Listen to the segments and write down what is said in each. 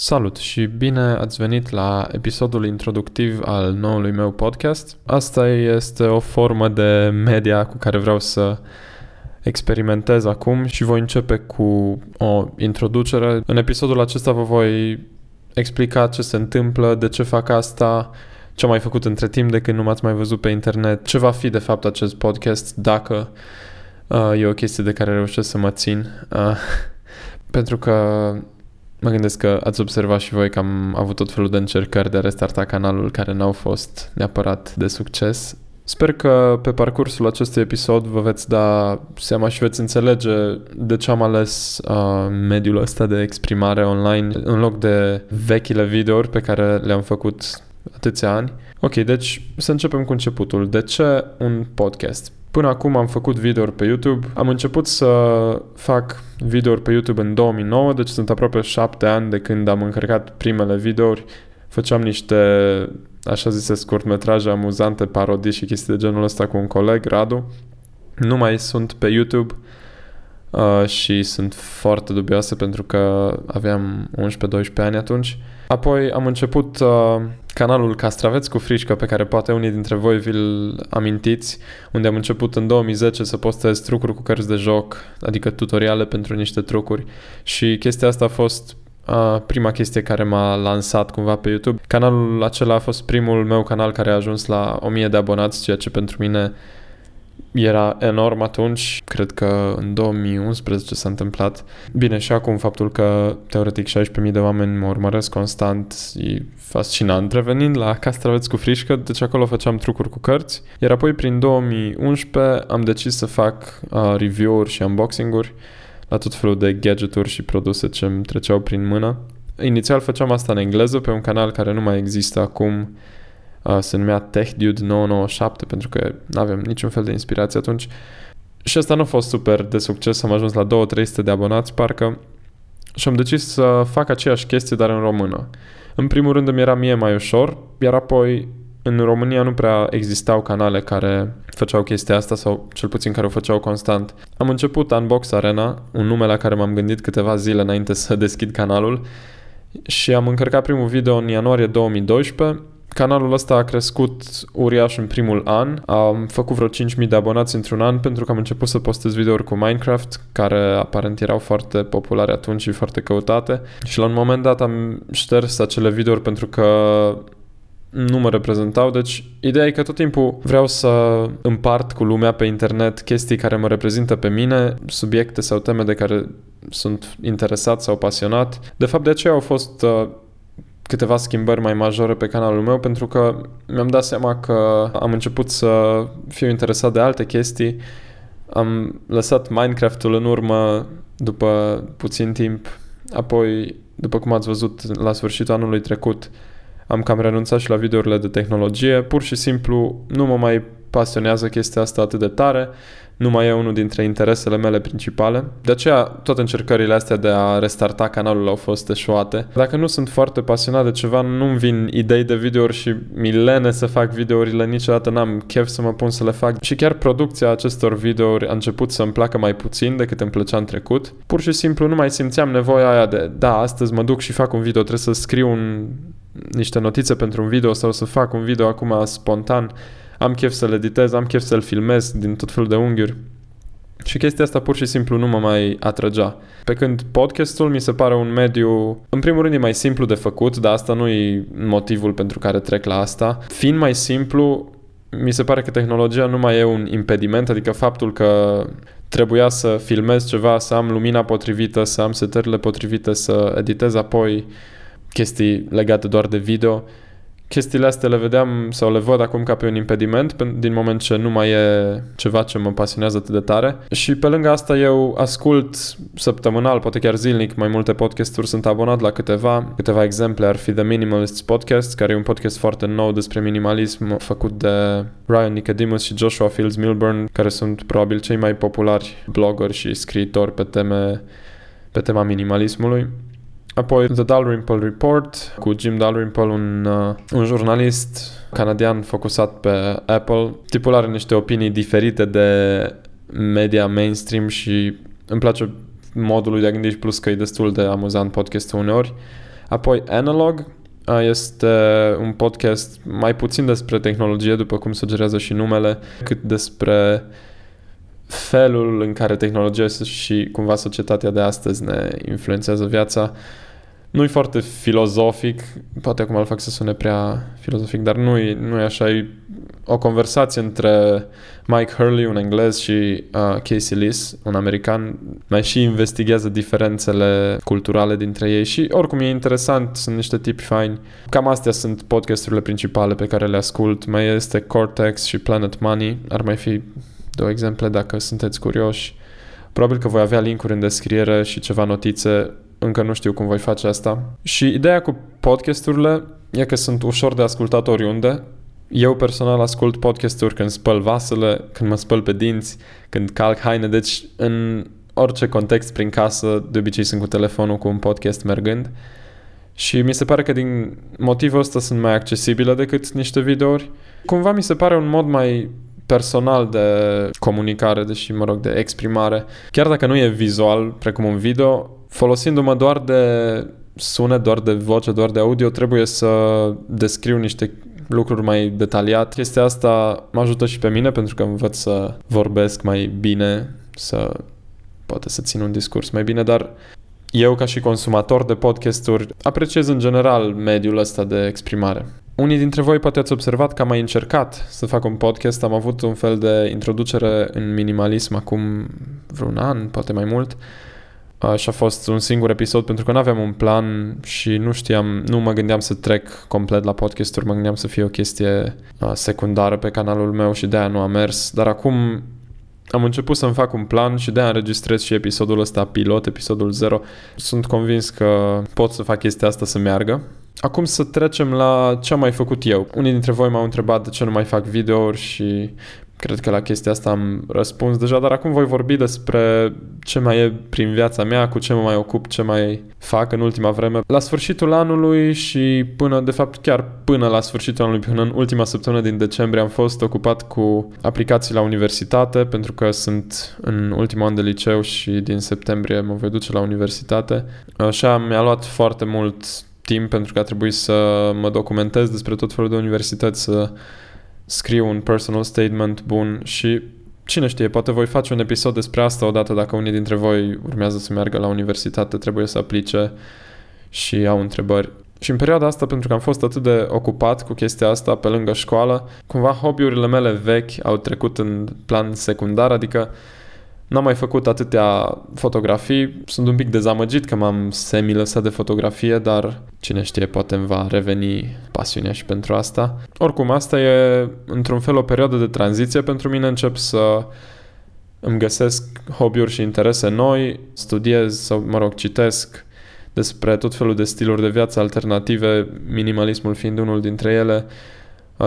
Salut și bine ați venit la episodul introductiv al noului meu podcast. Asta este o formă de media cu care vreau să experimentez acum și voi începe cu o introducere. În episodul acesta vă voi explica ce se întâmplă, de ce fac asta, ce am mai făcut între timp de când nu m-ați mai văzut pe internet, ce va fi de fapt acest podcast dacă uh, e o chestie de care reușesc să mă țin. Uh, pentru că Mă gândesc că ați observat și voi că am avut tot felul de încercări de a restarta canalul care n-au fost neapărat de succes. Sper că pe parcursul acestui episod vă veți da seama și veți înțelege de ce am ales uh, mediul ăsta de exprimare online în loc de vechile videouri pe care le-am făcut atâția ani. Ok, deci să începem cu începutul. De ce un podcast? Până acum am făcut videouri pe YouTube. Am început să fac videouri pe YouTube în 2009, deci sunt aproape șapte ani de când am încărcat primele videouri. Făceam niște, așa zise, scurtmetraje amuzante, parodii și chestii de genul ăsta cu un coleg, Radu. Nu mai sunt pe YouTube uh, și sunt foarte dubioase pentru că aveam 11-12 ani atunci. Apoi am început uh, canalul Castraveți cu frișcă pe care poate unii dintre voi vi-l amintiți, unde am început în 2010 să postez trucuri cu cărți de joc, adică tutoriale pentru niște trucuri și chestia asta a fost uh, prima chestie care m-a lansat cumva pe YouTube. Canalul acela a fost primul meu canal care a ajuns la 1000 de abonați, ceea ce pentru mine era enorm atunci, cred că în 2011 s-a întâmplat. Bine, și acum faptul că teoretic 16.000 de oameni mă urmăresc constant e fascinant. Revenind la castraveți cu frișcă, deci acolo făceam trucuri cu cărți, iar apoi prin 2011 am decis să fac uh, review-uri și unboxing-uri la tot felul de gadgeturi și produse ce îmi treceau prin mână. Inițial făceam asta în engleză pe un canal care nu mai există acum, uh, se numea TechDude 997 pentru că nu aveam niciun fel de inspirație atunci. Și asta nu a fost super de succes, am ajuns la 2-300 de abonați parcă și am decis să fac aceeași chestie dar în română. În primul rând îmi era mie mai ușor, iar apoi în România nu prea existau canale care făceau chestia asta sau cel puțin care o făceau constant. Am început Unbox Arena, un nume la care m-am gândit câteva zile înainte să deschid canalul și am încărcat primul video în ianuarie 2012 Canalul ăsta a crescut uriaș în primul an. Am făcut vreo 5.000 de abonați într-un an pentru că am început să postez videouri cu Minecraft, care aparent erau foarte populare atunci și foarte căutate. Și la un moment dat am șters acele videouri pentru că nu mă reprezentau, deci ideea e că tot timpul vreau să împart cu lumea pe internet chestii care mă reprezintă pe mine, subiecte sau teme de care sunt interesat sau pasionat. De fapt, de aceea au fost uh, câteva schimbări mai majore pe canalul meu pentru că mi-am dat seama că am început să fiu interesat de alte chestii. Am lăsat Minecraft-ul în urmă după puțin timp, apoi, după cum ați văzut la sfârșitul anului trecut, am cam renunțat și la videourile de tehnologie, pur și simplu nu mă mai pasionează chestia asta atât de tare nu mai e unul dintre interesele mele principale. De aceea, toate încercările astea de a restarta canalul au fost eșuate. Dacă nu sunt foarte pasionat de ceva, nu-mi vin idei de videouri și milene să fac videourile, niciodată n-am chef să mă pun să le fac. Și chiar producția acestor videouri a început să-mi placă mai puțin decât îmi plăcea în trecut. Pur și simplu nu mai simțeam nevoia aia de, da, astăzi mă duc și fac un video, trebuie să scriu un, niște notițe pentru un video sau să fac un video acum spontan am chef să-l editez, am chef să-l filmez din tot felul de unghiuri. Și chestia asta pur și simplu nu mă mai atrăgea. Pe când podcastul mi se pare un mediu, în primul rând e mai simplu de făcut, dar asta nu e motivul pentru care trec la asta. Fiind mai simplu, mi se pare că tehnologia nu mai e un impediment, adică faptul că trebuia să filmez ceva, să am lumina potrivită, să am setările potrivite, să editez apoi chestii legate doar de video, chestiile astea le vedeam sau le văd acum ca pe un impediment din moment ce nu mai e ceva ce mă pasionează atât de tare. Și pe lângă asta eu ascult săptămânal, poate chiar zilnic, mai multe podcasturi, sunt abonat la câteva. Câteva exemple ar fi The Minimalists Podcast, care e un podcast foarte nou despre minimalism făcut de Ryan Nicodemus și Joshua Fields Milburn, care sunt probabil cei mai populari blogger și scriitori pe teme pe tema minimalismului. Apoi The Dalrymple Report cu Jim Dalrymple, un, uh, un jurnalist canadian focusat pe Apple. Tipul are niște opinii diferite de media mainstream și îmi place modul lui de a gândi și plus că e destul de amuzant podcastul uneori. Apoi Analog este un podcast mai puțin despre tehnologie, după cum sugerează și numele, cât despre felul în care tehnologia și cumva societatea de astăzi ne influențează viața. Nu e foarte filozofic, poate acum îl fac să sune prea filozofic, dar nu e, nu e așa, e o conversație între Mike Hurley, un englez, și uh, Casey Lees, un american. Mai și investigează diferențele culturale dintre ei și oricum e interesant, sunt niște tipi faini. Cam astea sunt podcasturile principale pe care le ascult. Mai este Cortex și Planet Money, ar mai fi două exemple dacă sunteți curioși. Probabil că voi avea linkuri în descriere și ceva notițe. Încă nu știu cum voi face asta. Și ideea cu podcasturile e că sunt ușor de ascultat oriunde. Eu personal ascult podcasturi când spăl vasele, când mă spăl pe dinți, când calc haine, deci în orice context prin casă, de obicei sunt cu telefonul cu un podcast mergând. Și mi se pare că din motivul ăsta sunt mai accesibile decât niște videouri. Cumva mi se pare un mod mai personal de comunicare, deși, mă rog, de exprimare. Chiar dacă nu e vizual, precum un video, folosindu-mă doar de sunet, doar de voce, doar de audio, trebuie să descriu niște lucruri mai detaliat. Chestia asta mă ajută și pe mine pentru că învăț să vorbesc mai bine, să poate să țin un discurs mai bine, dar eu ca și consumator de podcasturi apreciez în general mediul ăsta de exprimare. Unii dintre voi poate ați observat că am mai încercat să fac un podcast, am avut un fel de introducere în minimalism acum vreun an, poate mai mult, și a fost un singur episod pentru că nu aveam un plan și nu știam, nu mă gândeam să trec complet la podcasturi, mă gândeam să fie o chestie secundară pe canalul meu și de-aia nu a mers, dar acum am început să-mi fac un plan și de-aia înregistrez și episodul ăsta pilot, episodul 0. Sunt convins că pot să fac chestia asta să meargă Acum să trecem la ce am mai făcut eu. Unii dintre voi m-au întrebat de ce nu mai fac videouri și cred că la chestia asta am răspuns deja, dar acum voi vorbi despre ce mai e prin viața mea, cu ce mă mai ocup, ce mai fac în ultima vreme. La sfârșitul anului și până, de fapt chiar până la sfârșitul anului, până în ultima săptămână din decembrie am fost ocupat cu aplicații la universitate, pentru că sunt în ultimul an de liceu și din septembrie mă voi duce la universitate. Așa mi-a luat foarte mult timp pentru că a trebuit să mă documentez despre tot felul de universități, să scriu un personal statement bun și cine știe, poate voi face un episod despre asta odată dacă unii dintre voi urmează să meargă la universitate, trebuie să aplice și au întrebări. Și în perioada asta, pentru că am fost atât de ocupat cu chestia asta pe lângă școală, cumva hobby-urile mele vechi au trecut în plan secundar, adică N-am mai făcut atâtea fotografii, sunt un pic dezamăgit că m-am semi-lăsat de fotografie, dar cine știe, poate îmi va reveni pasiunea și pentru asta. Oricum, asta e într-un fel o perioadă de tranziție. Pentru mine, încep să îmi găsesc hobby-uri și interese noi, studiez sau, mă rog, citesc despre tot felul de stiluri de viață alternative, minimalismul fiind unul dintre ele,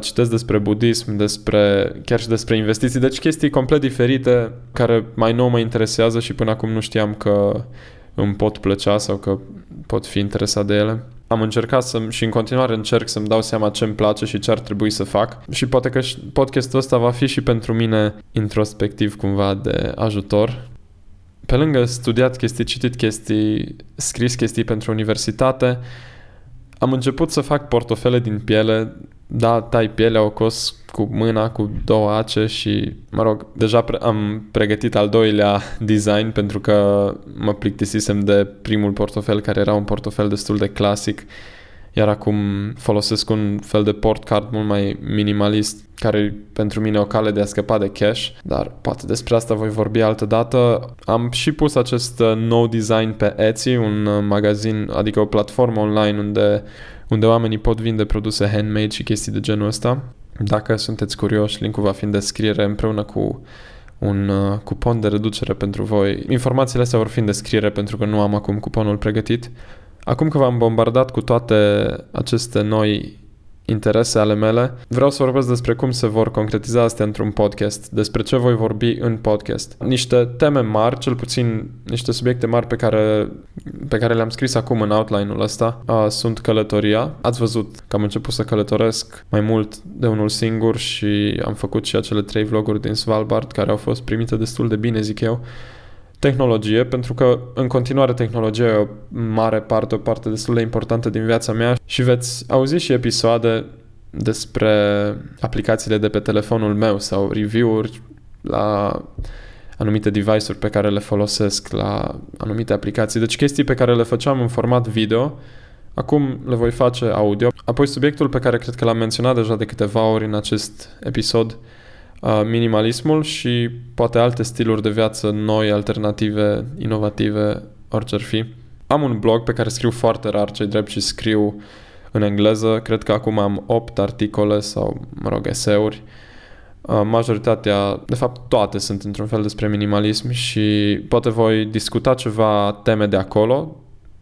citesc despre budism, despre, chiar și despre investiții, deci chestii complet diferite care mai nou mă interesează și până acum nu știam că îmi pot plăcea sau că pot fi interesat de ele. Am încercat să și în continuare încerc să-mi dau seama ce îmi place și ce ar trebui să fac și poate că podcastul ăsta va fi și pentru mine introspectiv cumva de ajutor. Pe lângă studiat chestii, citit chestii, scris chestii pentru universitate, am început să fac portofele din piele da, tai pielea, o cos cu mâna, cu două ace și, mă rog, deja pre- am pregătit al doilea design pentru că mă plictisisem de primul portofel care era un portofel destul de clasic iar acum folosesc un fel de portcard mult mai minimalist care pentru mine o cale de a scăpa de cash, dar poate despre asta voi vorbi altă dată. Am și pus acest uh, nou design pe Etsy, un uh, magazin, adică o platformă online unde unde oamenii pot vinde produse handmade și chestii de genul ăsta. Dacă sunteți curioși, linkul va fi în descriere împreună cu un uh, cupon de reducere pentru voi. Informațiile astea vor fi în descriere pentru că nu am acum cuponul pregătit. Acum că v-am bombardat cu toate aceste noi interese ale mele. Vreau să vorbesc despre cum se vor concretiza astea într-un podcast, despre ce voi vorbi în podcast. Niște teme mari, cel puțin niște subiecte mari pe care, pe care le-am scris acum în outline-ul ăsta, a, sunt călătoria. Ați văzut că am început să călătoresc mai mult de unul singur și am făcut și acele trei vloguri din Svalbard care au fost primite destul de bine, zic eu. Tehnologie, pentru că în continuare tehnologia e o mare parte, o parte destul de importantă din viața mea și veți auzi și episoade despre aplicațiile de pe telefonul meu sau review-uri la anumite device-uri pe care le folosesc, la anumite aplicații. Deci chestii pe care le făceam în format video, acum le voi face audio. Apoi subiectul pe care cred că l-am menționat deja de câteva ori în acest episod, minimalismul și poate alte stiluri de viață noi, alternative, inovative, orice ar fi. Am un blog pe care scriu foarte rar, cei drept, și scriu în engleză. Cred că acum am 8 articole sau, mă rog, eseuri. Majoritatea, de fapt toate sunt într-un fel despre minimalism și poate voi discuta ceva teme de acolo.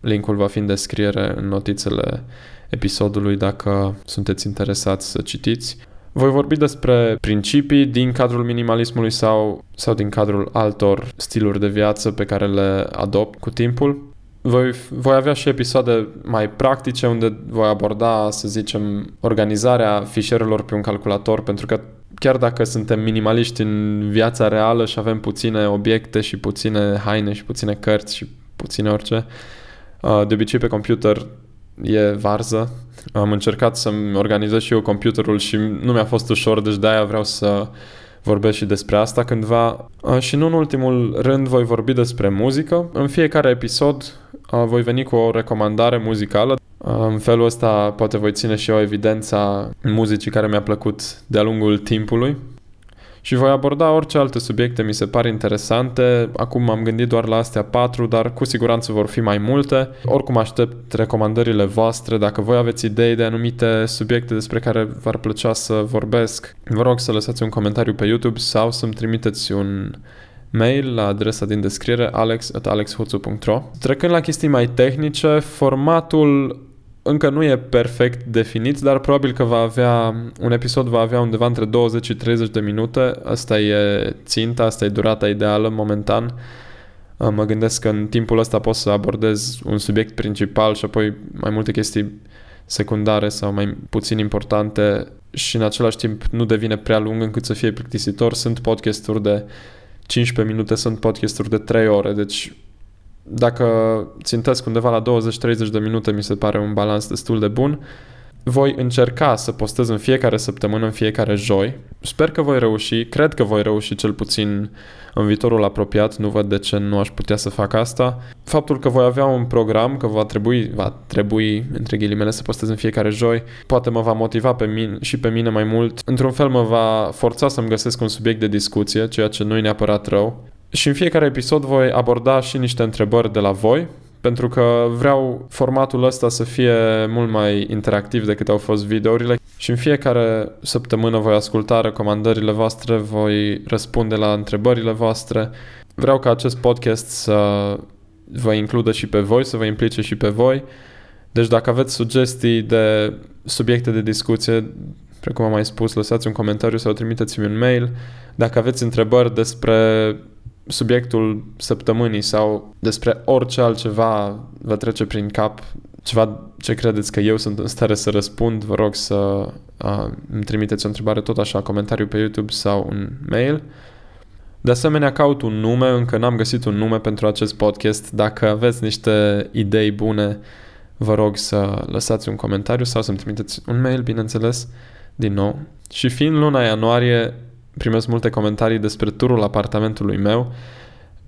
Linkul va fi în descriere în notițele episodului dacă sunteți interesați să citiți. Voi vorbi despre principii din cadrul minimalismului sau, sau din cadrul altor stiluri de viață pe care le adopt cu timpul. Voi, voi avea și episoade mai practice unde voi aborda, să zicem, organizarea fișierelor pe un calculator, pentru că chiar dacă suntem minimaliști în viața reală și avem puține obiecte și puține haine și puține cărți și puține orice, uh, de obicei pe computer e varză. Am încercat să-mi organizez și eu computerul și nu mi-a fost ușor, deci de-aia vreau să vorbesc și despre asta cândva. Și nu în ultimul rând voi vorbi despre muzică. În fiecare episod voi veni cu o recomandare muzicală. În felul ăsta poate voi ține și eu evidența muzicii care mi-a plăcut de-a lungul timpului și voi aborda orice alte subiecte mi se par interesante. Acum m-am gândit doar la astea patru, dar cu siguranță vor fi mai multe. Oricum aștept recomandările voastre. Dacă voi aveți idei de anumite subiecte despre care v-ar plăcea să vorbesc, vă rog să lăsați un comentariu pe YouTube sau să-mi trimiteți un mail la adresa din descriere alex.alexhuțu.ro Trecând la chestii mai tehnice, formatul încă nu e perfect definit, dar probabil că va avea, un episod va avea undeva între 20 și 30 de minute. Asta e ținta, asta e durata ideală momentan. Mă gândesc că în timpul ăsta pot să abordez un subiect principal și apoi mai multe chestii secundare sau mai puțin importante și în același timp nu devine prea lung încât să fie plictisitor. Sunt podcasturi de 15 minute, sunt podcasturi de 3 ore, deci dacă țintesc undeva la 20-30 de minute, mi se pare un balans destul de bun. Voi încerca să postez în fiecare săptămână, în fiecare joi. Sper că voi reuși, cred că voi reuși cel puțin în viitorul apropiat, nu văd de ce nu aș putea să fac asta. Faptul că voi avea un program, că va trebui, va trebui, între ghilimele, să postez în fiecare joi, poate mă va motiva pe mine și pe mine mai mult. Într-un fel mă va forța să-mi găsesc un subiect de discuție, ceea ce nu e neapărat rău. Și în fiecare episod voi aborda și niște întrebări de la voi, pentru că vreau formatul ăsta să fie mult mai interactiv decât au fost videourile și în fiecare săptămână voi asculta recomandările voastre, voi răspunde la întrebările voastre. Vreau ca acest podcast să vă includă și pe voi, să vă implice și pe voi. Deci dacă aveți sugestii de subiecte de discuție, precum am mai spus, lăsați un comentariu sau trimiteți-mi un mail. Dacă aveți întrebări despre subiectul săptămânii sau despre orice altceva vă trece prin cap, ceva ce credeți că eu sunt în stare să răspund, vă rog să uh, îmi trimiteți o întrebare tot așa, comentariu pe YouTube sau un mail. De asemenea, caut un nume, încă n-am găsit un nume pentru acest podcast. Dacă aveți niște idei bune, vă rog să lăsați un comentariu sau să-mi trimiteți un mail, bineînțeles, din nou. Și fiind luna ianuarie, primesc multe comentarii despre turul apartamentului meu.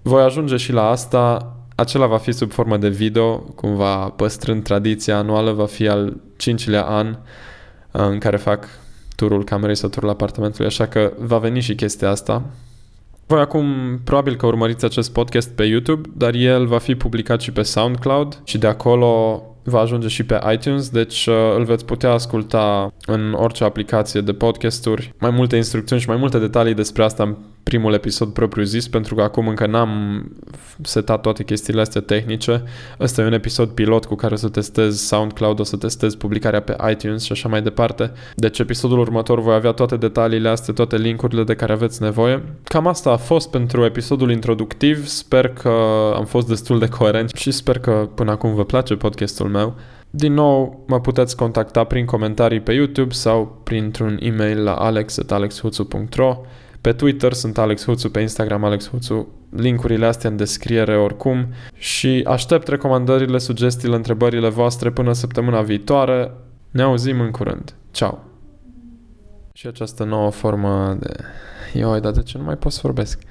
Voi ajunge și la asta. Acela va fi sub formă de video, cumva păstrând tradiția anuală, va fi al cincilea an uh, în care fac turul camerei sau turul apartamentului, așa că va veni și chestia asta. Voi acum probabil că urmăriți acest podcast pe YouTube, dar el va fi publicat și pe SoundCloud și de acolo va ajunge și pe iTunes, deci uh, îl veți putea asculta în orice aplicație de podcasturi. Mai multe instrucțiuni și mai multe detalii despre asta în primul episod propriu zis, pentru că acum încă n-am setat toate chestiile astea tehnice. Ăsta e un episod pilot cu care o să testez SoundCloud, o să testez publicarea pe iTunes și așa mai departe. Deci episodul următor voi avea toate detaliile astea, toate linkurile de care aveți nevoie. Cam asta a fost pentru episodul introductiv. Sper că am fost destul de coerent și sper că până acum vă place podcastul meu. Din nou, mă puteți contacta prin comentarii pe YouTube sau printr-un e-mail la alex.alexhuțu.ro Pe Twitter sunt Alex Huțu, pe Instagram Alex Huțu, linkurile astea în descriere oricum și aștept recomandările, sugestiile, întrebările voastre până săptămâna viitoare. Ne auzim în curând. Ciao! Și această nouă formă de... Ioi, dar de ce nu mai pot să vorbesc?